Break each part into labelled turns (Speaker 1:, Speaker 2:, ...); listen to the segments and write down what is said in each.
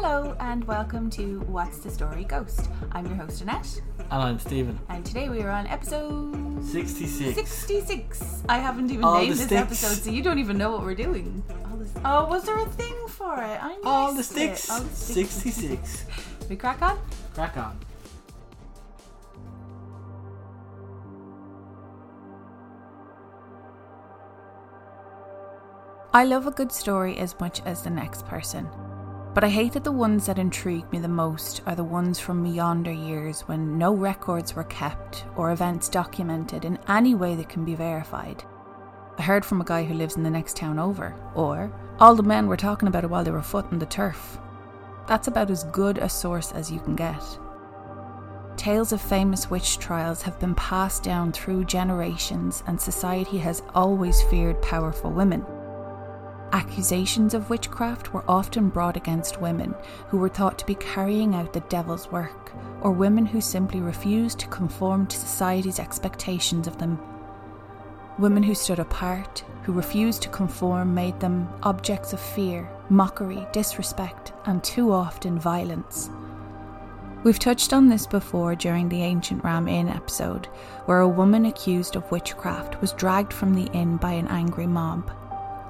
Speaker 1: Hello and welcome to What's the Story Ghost. I'm your host Annette,
Speaker 2: And I'm Stephen.
Speaker 1: and today we are on episode
Speaker 2: 66.
Speaker 1: 66. I haven't even
Speaker 2: All
Speaker 1: named this
Speaker 2: sticks.
Speaker 1: episode, so you don't even know what we're doing. All the- Oh, was there a thing for it? I
Speaker 2: All the
Speaker 1: missed it.
Speaker 2: sticks.
Speaker 1: All the sticks.
Speaker 2: 66.
Speaker 1: We crack on?
Speaker 2: Crack on.
Speaker 1: I love a good story as much as the next person. But I hate that the ones that intrigue me the most are the ones from yonder years when no records were kept or events documented in any way that can be verified. I heard from a guy who lives in the next town over, or all the men were talking about it while they were footing the turf. That's about as good a source as you can get. Tales of famous witch trials have been passed down through generations, and society has always feared powerful women. Accusations of witchcraft were often brought against women who were thought to be carrying out the devil's work, or women who simply refused to conform to society's expectations of them. Women who stood apart, who refused to conform, made them objects of fear, mockery, disrespect, and too often violence. We've touched on this before during the Ancient Ram Inn episode, where a woman accused of witchcraft was dragged from the inn by an angry mob.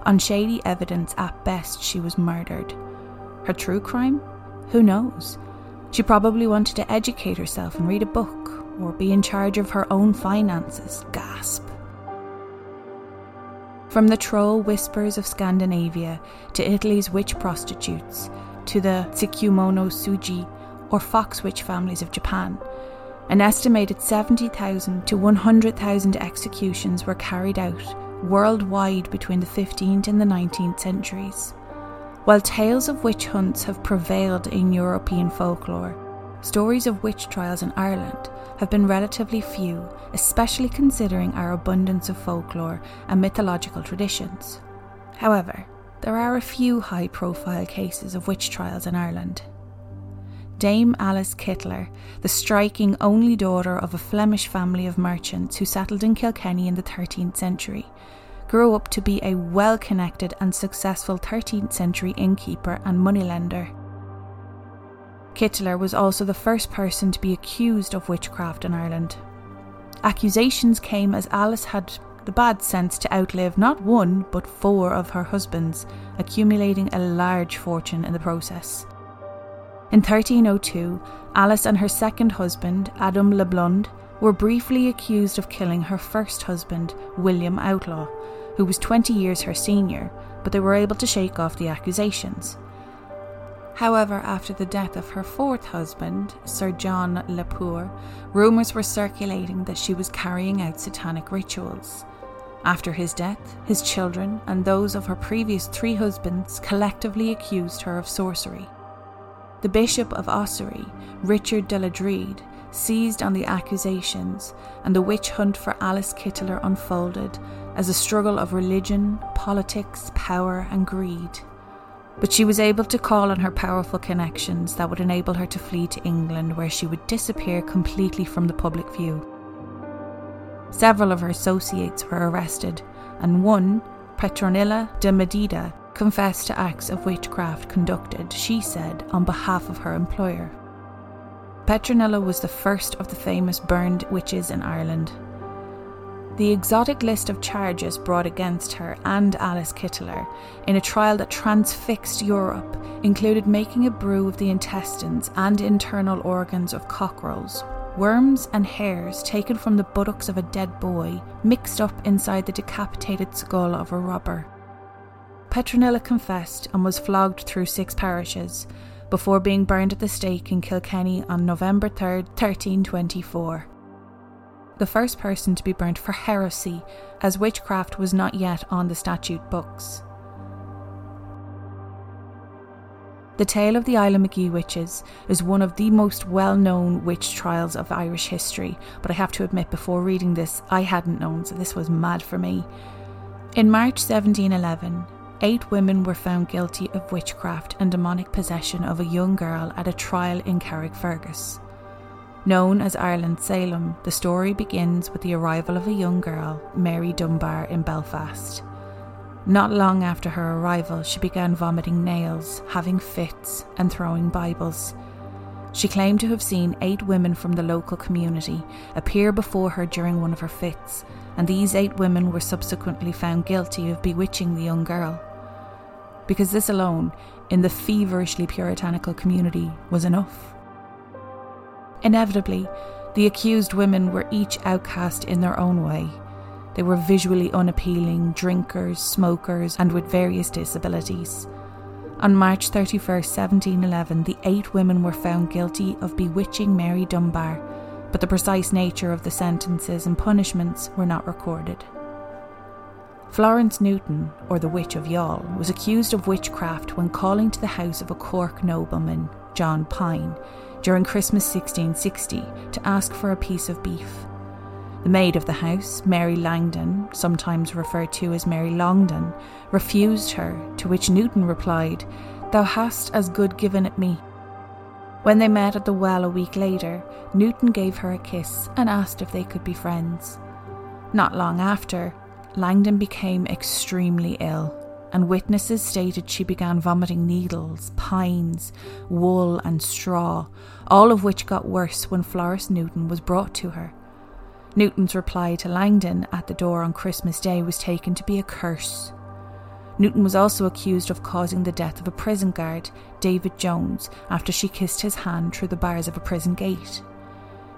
Speaker 1: On shady evidence, at best, she was murdered. Her true crime? Who knows? She probably wanted to educate herself and read a book, or be in charge of her own finances. Gasp. From the troll whispers of Scandinavia to Italy's witch prostitutes to the Tsukumono Suji or fox witch families of Japan, an estimated 70,000 to 100,000 executions were carried out worldwide between the 15th and the 19th centuries. While tales of witch hunts have prevailed in European folklore, stories of witch trials in Ireland have been relatively few, especially considering our abundance of folklore and mythological traditions. However, there are a few high profile cases of witch trials in Ireland. Dame Alice Kyteler, the striking only daughter of a Flemish family of merchants who settled in Kilkenny in the 13th century, grew up to be a well connected and successful 13th century innkeeper and moneylender. Kyteler was also the first person to be accused of witchcraft in Ireland. Accusations came as Alice had the bad sense to outlive not one but four of her husbands, accumulating a large fortune in the process. In 1302, Alice and her second husband, Adam Le Blonde, were briefly accused of killing her first husband, William Outlaw, who was 20 years her senior, but they were able to shake off the accusations. However, after the death of her fourth husband, Sir John le Poer, rumours were circulating that she was carrying out satanic rituals. After his death, his children and those of her previous three husbands collectively accused her of sorcery. The Bishop of Ossory, Richard de Ledrede, seized on the accusations, and the witch hunt for Alice Kyteler unfolded as a struggle of religion, politics, power, and greed. But she was able to call on her powerful connections that would enable her to flee to England, where she would disappear completely from the public view. Several of her associates were arrested, and one, Petronilla de Midia, confessed to acts of witchcraft conducted, she said, on behalf of her employer. Petronilla was the first of the famous burned witches in Ireland. The exotic list of charges brought against her and Alice Kyteler in a trial that transfixed Europe included making a brew of the intestines and internal organs of cockerels, worms and hairs taken from the buttocks of a dead boy mixed up inside the decapitated skull of a robber. Petronilla confessed and was flogged through six parishes before being burned at the stake in Kilkenny on November 3rd, 1324. The first person to be burnt for heresy, as witchcraft was not yet on the statute books. The tale of the Islandmagee witches is one of the most well known witch trials of Irish history, but I have to admit, before reading this, I hadn't known, so this was mad for me. In March 1711, eight women were found guilty of witchcraft and demonic possession of a young girl at a trial in Carrickfergus. Known as Ireland Salem, the story begins with the arrival of a young girl, Mary Dunbar, in Belfast. Not long after her arrival, she began vomiting nails, having fits, and throwing Bibles. She claimed to have seen eight women from the local community appear before her during one of her fits, and these eight women were subsequently found guilty of bewitching the young girl. Because this alone, in the feverishly puritanical community, was enough. Inevitably, the accused women were each outcast in their own way. They were visually unappealing, drinkers, smokers, and with various disabilities. On March 31, 1711, the eight women were found guilty of bewitching Mary Dunbar, but the precise nature of the sentences and punishments were not recorded. Florence Newton, or the Witch of Youghal, was accused of witchcraft when calling to the house of a Cork nobleman, John Pine, during Christmas 1660 to ask for a piece of beef. The maid of the house, Mary Langdon, sometimes referred to as Mary Longdon, refused her, to which Newton replied, Thou hast as good given it me. When they met at the well a week later, Newton gave her a kiss and asked if they could be friends. Not long after, Langdon became extremely ill, and witnesses stated she began vomiting needles, pines, wool, and straw, all of which got worse when Florence Newton was brought to her. Newton's reply to Langdon at the door on Christmas Day was taken to be a curse. Newton was also accused of causing the death of a prison guard, David Jones, after she kissed his hand through the bars of a prison gate.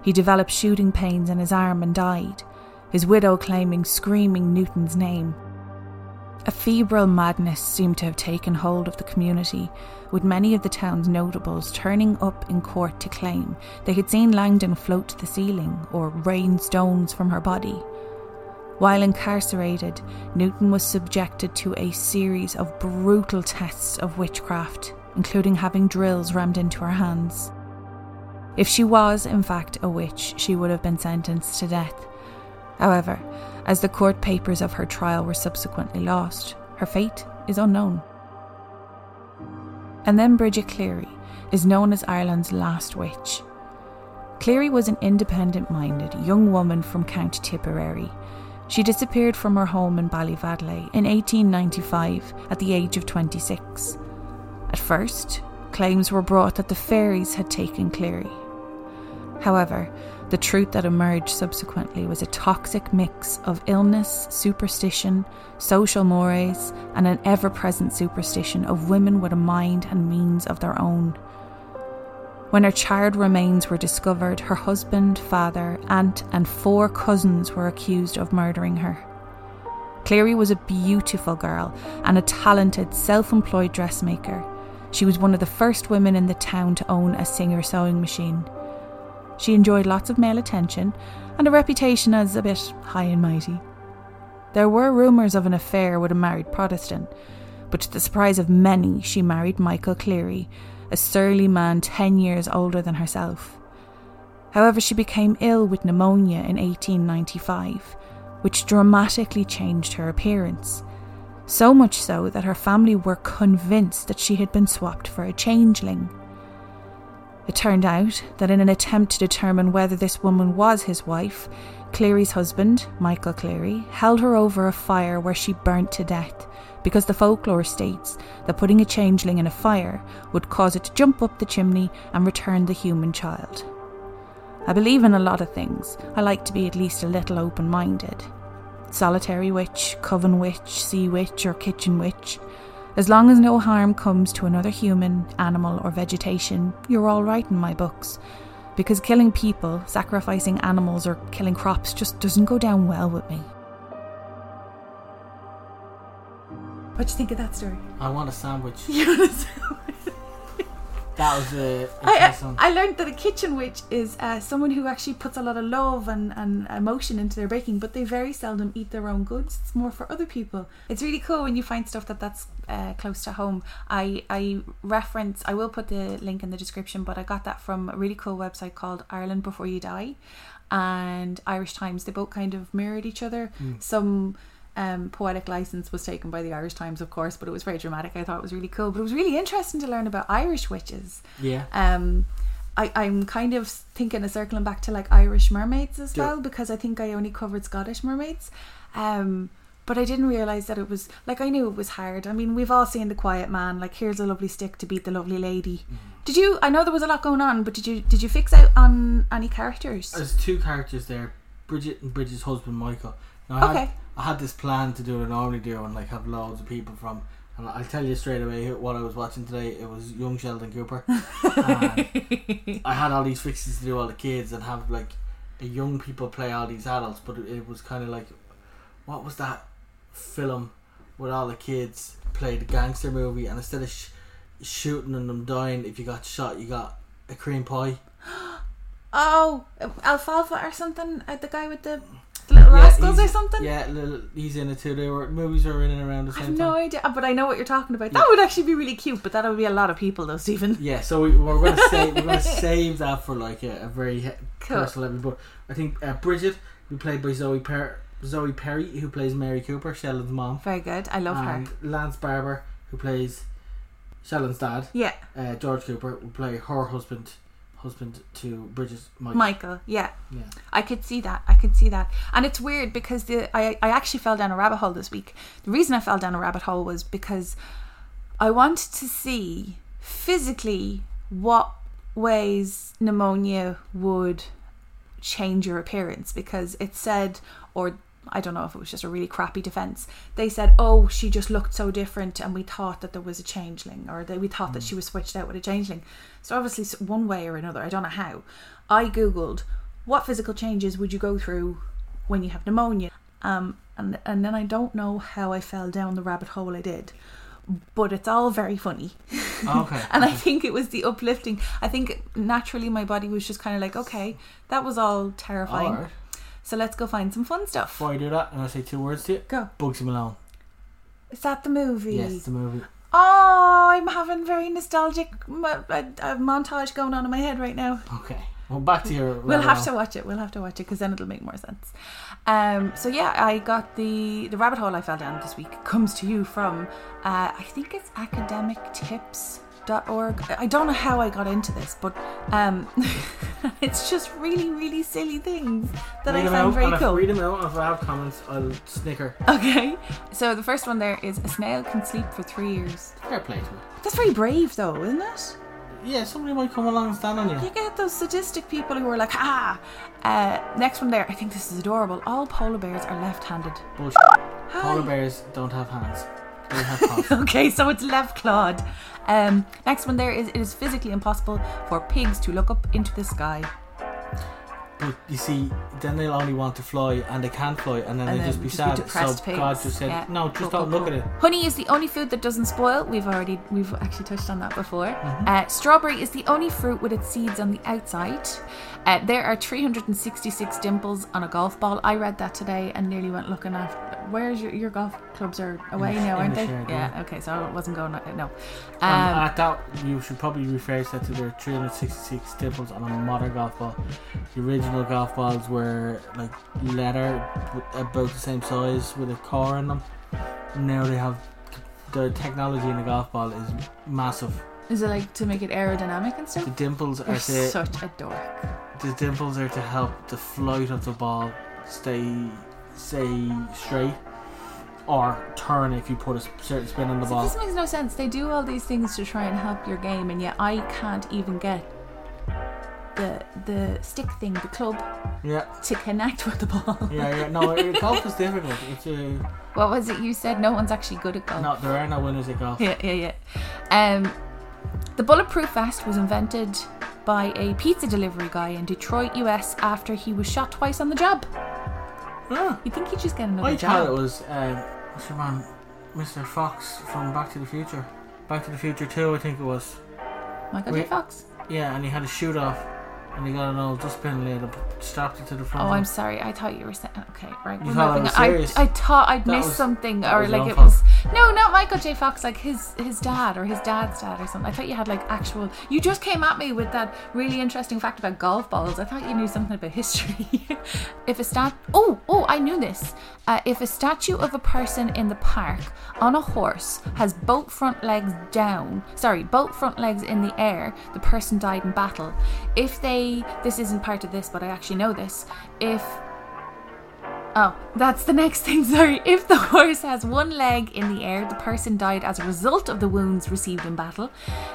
Speaker 1: He developed shooting pains in his arm and died, his widow claiming screaming Newton's name. A febrile madness seemed to have taken hold of the community, with many of the town's notables turning up in court to claim they had seen Langdon float to the ceiling or rain stones from her body. While incarcerated, Newton was subjected to a series of brutal tests of witchcraft, including having drills rammed into her hands. If she was, in fact, a witch, she would have been sentenced to death. However, as the court papers of her trial were subsequently lost, her fate is unknown. And then Bridget Cleary is known as Ireland's last witch. Cleary was an independent minded young woman from County Tipperary. She disappeared from her home in Ballyvadlea in 1895 at the age of 26. At first, claims were brought that the fairies had taken Cleary. However, the truth that emerged subsequently was a toxic mix of illness, superstition, social mores, and an ever present superstition of women with a mind and means of their own. When her charred remains were discovered, her husband, father, aunt, and four cousins were accused of murdering her. Cleary was a beautiful girl and a talented, self employed dressmaker. She was one of the first women in the town to own a Singer sewing machine. She enjoyed lots of male attention and a reputation as a bit high and mighty. There were rumours of an affair with a married Protestant, but to the surprise of many, she married Michael Cleary, a surly man 10 years older than herself. However, she became ill with pneumonia in 1895, which dramatically changed her appearance. So much so that her family were convinced that she had been swapped for a changeling. It turned out that in an attempt to determine whether this woman was his wife, Cleary's husband, Michael Cleary, held her over a fire where she burnt to death because the folklore states that putting a changeling in a fire would cause it to jump up the chimney and return the human child. I believe in a lot of things. I like to be at least a little open minded. Solitary witch, coven witch, sea witch, or kitchen witch. As long as no harm comes to another human, animal, or vegetation, you're all right in my books. Because killing people, sacrificing animals, or killing crops just doesn't go down well with me. What do you think of that story?
Speaker 2: I want a sandwich.
Speaker 1: You want a sandwich?
Speaker 2: That was uh,
Speaker 1: I. I, I learned that a kitchen witch is uh, someone who actually puts a lot of love and, and emotion into their baking, but they very seldom eat their own goods. It's more for other people. It's really cool when you find stuff that that's uh, close to home. I, I reference, I will put the link in the description, but I got that from a really cool website called Ireland Before You Die and Irish Times. They both kind of mirrored each other. Some um, poetic license was taken by the Irish Times, of course, but it was very dramatic. I thought it was really cool, but it was really interesting to learn about Irish witches.
Speaker 2: yeah.
Speaker 1: Um, I, I'm kind of thinking of circling back to like Irish mermaids as
Speaker 2: Yeah.
Speaker 1: well because I think I only covered Scottish mermaids. Um, but I didn't realize that it was like I knew it was hard. I mean, we've all seen The Quiet Man. Like, here's a lovely stick to beat the lovely lady. Did you? I know there was a lot going on, but did you did you fix out on any characters?
Speaker 2: There's two characters there, Bridget and Bridget's husband Michael. Now, I
Speaker 1: Okay.
Speaker 2: had I had this plan to do what I normally do and like have loads of people from. And I'll tell you straight away what I was watching today. It was young Sheldon Cooper. and I had all these fixes to do all the kids and have like the young people play all these adults, but it, it was kind of like, what was that film with all the kids play the gangster movie and instead of sh- shooting and them dying, if you got shot, you got a cream pie.
Speaker 1: Oh, Alfalfa or something? Uh, the guy with the, the little
Speaker 2: Yeah,
Speaker 1: rascals or something?
Speaker 2: Yeah, little, he's in it too. They were movies were in and around the same I
Speaker 1: have
Speaker 2: time.
Speaker 1: no idea, but I know what you're talking about.
Speaker 2: Yeah.
Speaker 1: That would actually be really cute, but that would be a lot of people, though, Stephen.
Speaker 2: Yeah, so we, we're going to save we're going to save that for like a, a very
Speaker 1: Cool.
Speaker 2: personal level. But I think uh, Bridget, who played by Zoe per- Zoe Perry, who plays Mary Cooper, Sheldon's mom,
Speaker 1: Very good. I love her.
Speaker 2: Lance Barber, who plays Sheldon's dad,
Speaker 1: Yeah,
Speaker 2: uh, George Cooper, will play her husband, husband to Bridget's Michael.
Speaker 1: Michael. Yeah,
Speaker 2: Yeah.
Speaker 1: I could see that. I could see that. And it's weird because the I, I actually fell down a rabbit hole this week. The reason I fell down a rabbit hole was because I wanted to see physically what ways pneumonia would change your appearance because it said or I don't know if it was just a really crappy defense. They said, "Oh, she just looked so different, and we thought that there was a changeling, or that we thought that she was switched out with a changeling." So obviously, one way or another, I don't know how. I googled what physical changes would you go through when you have pneumonia, um, and and then I don't know how I fell down the rabbit hole I did, but it's all very funny.
Speaker 2: Okay.
Speaker 1: And I think it was the uplifting. I think naturally my body was just kind of like, okay, that was all terrifying.
Speaker 2: Alright.
Speaker 1: So let's go find some fun stuff.
Speaker 2: Before I do that, I'm going to say two words to you.
Speaker 1: Go.
Speaker 2: Bugsy Malone.
Speaker 1: Is that the movie?
Speaker 2: Yes, the movie.
Speaker 1: Oh, I'm having very nostalgic mo- a, a montage going on in my head right now.
Speaker 2: Okay. Well, back to your.
Speaker 1: We'll have to watch it. We'll have to watch it because then it'll make more sense. Um, so yeah, I got the the rabbit hole I fell down this week comes to you from uh, I think it's academictips.org. I don't know how I got into this, but um, it's just really really silly things that I
Speaker 2: Read them
Speaker 1: found
Speaker 2: out,
Speaker 1: very cool.
Speaker 2: Read them out, if I have comments, I'll snicker.
Speaker 1: Okay, so the first one there is a snail can sleep for three years.
Speaker 2: Fair play to it.
Speaker 1: That's very brave, though, isn't it?
Speaker 2: Yeah, somebody might come along and stand on you.
Speaker 1: You get those sadistic people who are like, ah. Uh, next one there, I think this is adorable. All polar bears are left-handed.
Speaker 2: Bullshit. Polar bears don't have hands. They have paws.
Speaker 1: Okay, so it's left clawed. Um, next one there is it is physically impossible for pigs to look up into the sky.
Speaker 2: but you see, then they'll only want to fly, and they can't fly, and then
Speaker 1: And
Speaker 2: they just be
Speaker 1: just be
Speaker 2: sad.
Speaker 1: depressed
Speaker 2: so
Speaker 1: pigs.
Speaker 2: God just said,
Speaker 1: Yeah.
Speaker 2: "No, just
Speaker 1: Cool,
Speaker 2: don't look
Speaker 1: cool.
Speaker 2: at it."
Speaker 1: Honey is the only food that doesn't spoil. We've already we've actually touched on that before.
Speaker 2: Mm-hmm.
Speaker 1: Uh, strawberry is the only fruit with its seeds on the outside. Uh, there are 366 dimples on a golf ball. I read that today and nearly went looking at where's your your golf clubs are away
Speaker 2: the-
Speaker 1: now, aren't
Speaker 2: the
Speaker 1: they?
Speaker 2: shed,
Speaker 1: yeah.
Speaker 2: yeah.
Speaker 1: Okay, so I wasn't going. No.
Speaker 2: Um,
Speaker 1: Um,
Speaker 2: at that, you should probably rephrase that to there are 366 dimples on a modern golf ball. The original golf balls were like leather, about the same size with a core in them. Now they have the technology in the golf ball is massive.
Speaker 1: is it like to make it aerodynamic and stuff?
Speaker 2: The
Speaker 1: dimples
Speaker 2: are to
Speaker 1: such a dork.
Speaker 2: the dimples are to help the flight of the ball stay stay straight or turn if you put a certain spin on the
Speaker 1: See,
Speaker 2: ball.
Speaker 1: this makes no sense. They do all these things to try and help your game, and yet I can't even get the the stick thing, the club,
Speaker 2: Yeah,
Speaker 1: to connect with the ball.
Speaker 2: yeah, yeah. No, golf is difficult. It's a
Speaker 1: What was it you said? No one's actually good at golf.
Speaker 2: no. There are no winners at golf.
Speaker 1: Yeah, yeah, yeah. Um, the bulletproof vest was invented by a pizza delivery guy in Detroit, US, after he was shot twice on the job.
Speaker 2: Ah,
Speaker 1: You think he'd just get another
Speaker 2: I
Speaker 1: job?
Speaker 2: thought it was um, what's your man, Mr. Fox from Back to the Future. Back to the Future Two, I think it was.
Speaker 1: Michael J.
Speaker 2: Wait.
Speaker 1: Fox.
Speaker 2: Yeah, and he had a shoot off, and he got an old and strapped it to the front.
Speaker 1: Oh, I'm sorry. I thought you were saying. Okay, right.
Speaker 2: You thought I was serious?
Speaker 1: I, I thought I'd
Speaker 2: That
Speaker 1: missed
Speaker 2: was-
Speaker 1: something, or like it was no, not Michael J. Fox. Like his his dad or his dad's dad or something. I thought you had like actual. You just came at me with that really interesting fact about golf balls. I thought you knew something about history. if a stat. Oh, oh, I knew this. Uh, if a statue of a person in the park on a horse has both front legs down, sorry, both front legs in the air, the person died in battle. If they, this isn't part of this, but I actually know this. If Oh, that's the next thing. Sorry. If the horse has one leg in the air, the person died as a result of the wounds received in battle.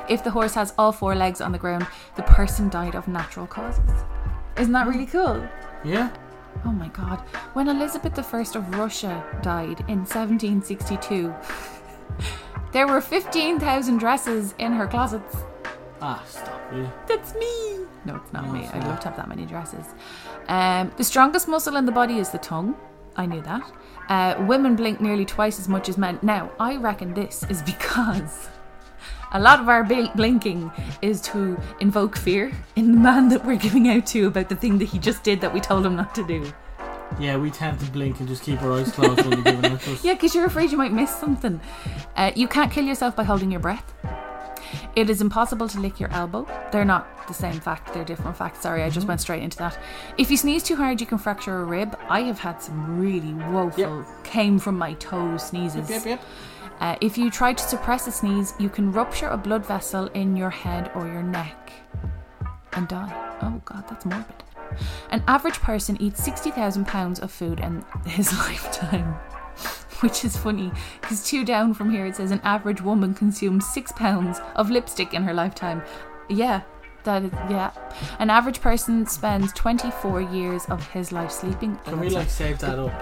Speaker 1: If the horse has all four legs on the ground, the person died of natural causes. Isn't that really cool?
Speaker 2: Yeah.
Speaker 1: Oh my god. When Elizabeth I of Russia died in 1762, there were 15,000 dresses in her closets.
Speaker 2: Ah, stop. Yeah.
Speaker 1: That's me. No, it's not
Speaker 2: No,
Speaker 1: me.
Speaker 2: it's
Speaker 1: I'd love to have that many dresses. Um, the strongest muscle in the body is the tongue. I knew that. Uh, women blink nearly twice as much as men. Now, I reckon this is because a lot of our bl- blinking is to invoke fear in the man that we're giving out to about the thing that he just did that we told him not to do.
Speaker 2: Yeah, we tend to blink and just keep our eyes closed when we're giving it to us.
Speaker 1: Yeah, because you're afraid you might miss something. Uh, you can't kill yourself by holding your breath. It is impossible to lick your elbow. They're not the same fact, they're different facts. Sorry, I just went straight into that. If you sneeze too hard, you can fracture a rib. I have had some really woeful, came from my toes sneezes.
Speaker 2: Yep, yep.
Speaker 1: Uh, if you try to suppress a sneeze, you can rupture a blood vessel in your head or your neck and die. Oh, God, that's morbid. An average person eats 60,000 pounds of food in his lifetime. Which is funny because two down from here it says an average woman consumes six pounds of lipstick in her lifetime. Yeah, that is, yeah. An average person spends 24 years of his life sleeping.
Speaker 2: Can we like save that up?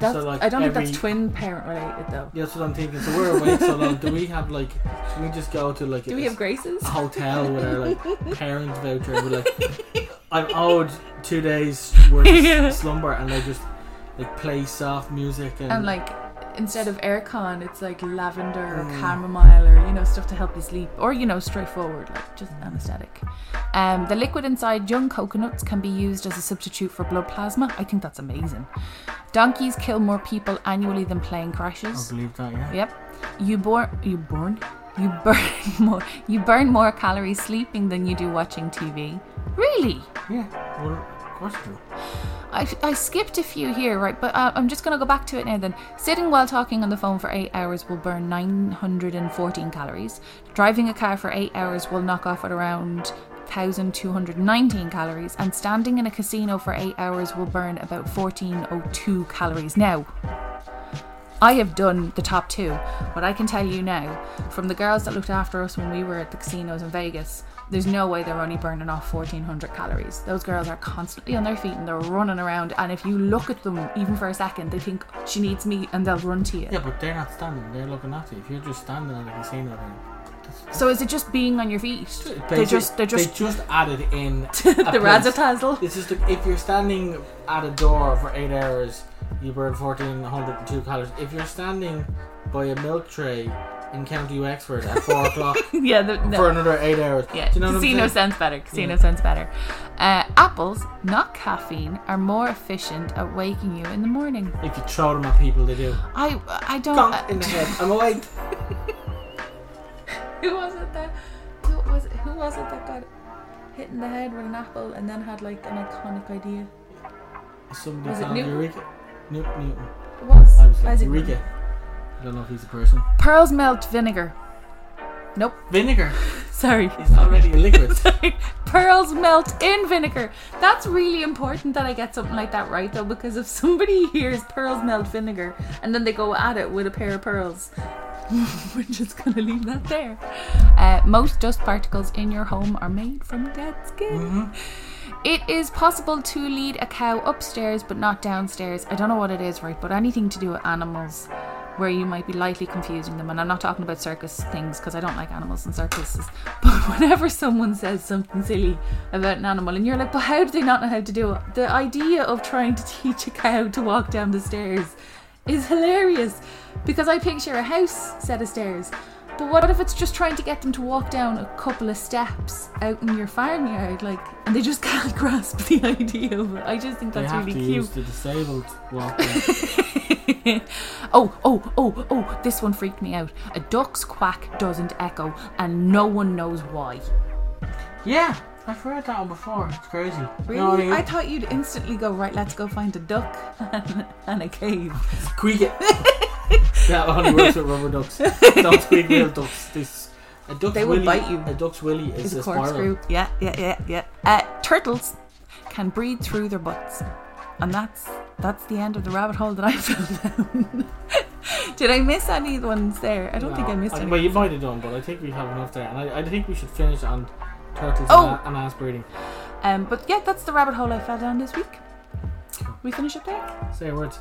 Speaker 1: that's,
Speaker 2: so, like,
Speaker 1: I don't think
Speaker 2: every-
Speaker 1: that's twin parent related though.
Speaker 2: Yeah, that's what I'm thinking. So we're awake so long. Do we have like? Can we just go to like
Speaker 1: Do
Speaker 2: a,
Speaker 1: we have graces?
Speaker 2: a hotel with our like parents voucher? We're like, I'm owed two days worth of slumber, and they just like play soft music and,
Speaker 1: And like instead of aircon, it's like lavender or
Speaker 2: Mm.
Speaker 1: chamomile or you know stuff to help you sleep, or you know straightforward like just anesthetic. Um, the liquid inside young coconuts can be used as a substitute for blood plasma. I think that's amazing. Donkeys kill more people annually than plane crashes.
Speaker 2: I believe that. Yeah.
Speaker 1: Yep. You born you born you burn more you burn more calories sleeping than you do watching TV. Really?
Speaker 2: Yeah. Well, of course you do.
Speaker 1: I, I skipped a few here, right? But uh, I'm just going to go back to it now then. Sitting while talking on the phone for eight hours will burn 914 calories. Driving a car for eight hours will knock off at around 1,219 calories. And standing in a casino for eight hours will burn about 1,402 calories. Now, I have done the top two, but I can tell you now, from the girls that looked after us when we were at the casinos in Vegas, there's no way they're only burning off 1400 calories. Those girls are constantly on their feet and they're running around. And if you look at them even for a second, they think she needs me and they'll run to you.
Speaker 2: Yeah, but they're not standing. They're looking at you. If you're just standing at a casino, then that's,
Speaker 1: So is it just being on your feet? They just they're just
Speaker 2: they just added in
Speaker 1: the razzle
Speaker 2: It's just like if you're standing at a door for eight hours, you burn fourteen hundred and two calories. If you're standing by a milk tray in County Wexford at four o'clock
Speaker 1: yeah, the, no.
Speaker 2: for another eight hours,
Speaker 1: Yeah,
Speaker 2: do you know
Speaker 1: casino sounds better. Casino
Speaker 2: Yeah.
Speaker 1: sounds better. Uh, apples, not caffeine, are more efficient at waking you in the morning.
Speaker 2: If you throw them at people, they do.
Speaker 1: I I don't. Uh,
Speaker 2: in the head. I'm awake.
Speaker 1: who was it that? Who was it? Who was it that got hit in the head with an apple and then had like an iconic idea?
Speaker 2: Somebody
Speaker 1: Was it Newton?
Speaker 2: Eureka. Newton. Newton.
Speaker 1: It was
Speaker 2: I was like, Eureka. I don't know if he's a person.
Speaker 1: Pearls melt vinegar. Nope.
Speaker 2: Vinegar
Speaker 1: Sorry.
Speaker 2: It's already a liquid.
Speaker 1: Sorry. Pearls melt in vinegar. That's really important that I get something like that right though, because if somebody hears pearls melt vinegar and then they go at it with a pair of pearls, we're just gonna leave that there. Uh, most dust particles in your home are made from dead skin.
Speaker 2: Mhm.
Speaker 1: It is possible to lead a cow upstairs but not downstairs. I don't know what it is, right? But anything to do with animals where you might be lightly confusing them. And I'm not talking about circus things because I don't like animals and circuses. But whenever someone says something silly about an animal and you're like, but how do they not know how to do it? The idea of trying to teach a cow to walk down the stairs is hilarious because I picture a house set of stairs. But what if it's just trying to get them to walk down a couple of steps out in your farmyard, like, and they just can't grasp the idea of it? I just think that's
Speaker 2: have
Speaker 1: really
Speaker 2: to
Speaker 1: cute.
Speaker 2: use the disabled walkway.
Speaker 1: oh, oh, oh, oh, this one freaked me out. A duck's quack doesn't echo, and no one knows why.
Speaker 2: yeah, I've heard that one before. It's crazy.
Speaker 1: Really?
Speaker 2: You know I mean?
Speaker 1: I thought you'd instantly go, right, let's go find a duck and, and a cave.
Speaker 2: Squeak it. that only works with rubber ducks. Don't squeak real ducks. This a duck's
Speaker 1: They will
Speaker 2: willy,
Speaker 1: bite you.
Speaker 2: A duck's willy is
Speaker 1: Is
Speaker 2: a
Speaker 1: a corkscrew. Yeah, yeah, yeah, yeah. Uh, turtles can breathe through their butts. And that's that's the end of the rabbit hole that I fell down. Did I miss any ones there? I don't think I missed any.
Speaker 2: Well, you might have done, but I think we have enough there, and I, I think we should finish on turtles
Speaker 1: Oh.
Speaker 2: and, a- and ass breeding.
Speaker 1: Um, but yeah, that's the rabbit hole I fell down this week. We finish up there.
Speaker 2: Say words.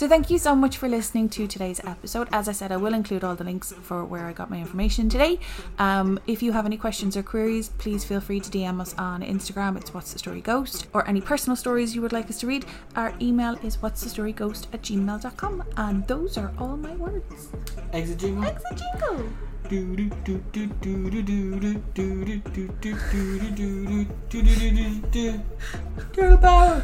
Speaker 1: So, thank you so much for listening to today's episode. As I said, I will include all the links for where I got my information today. Um, if you have any questions or queries, please feel free to DM us on Instagram. It's What's the Story Ghost, or any personal stories you would like us to read. Our email is What's the Story Ghost at gmail.com. And those are all my words.
Speaker 2: Exit jingle.
Speaker 1: Exit jingle.
Speaker 2: Turtle power.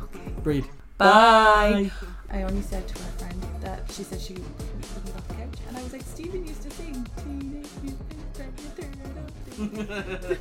Speaker 2: Okay. Breathe.
Speaker 1: Bye. I only said to my friend that she said she wasn't off the couch. And I was like, Stephen used to sing Teenage Mutant Ninja Turtles.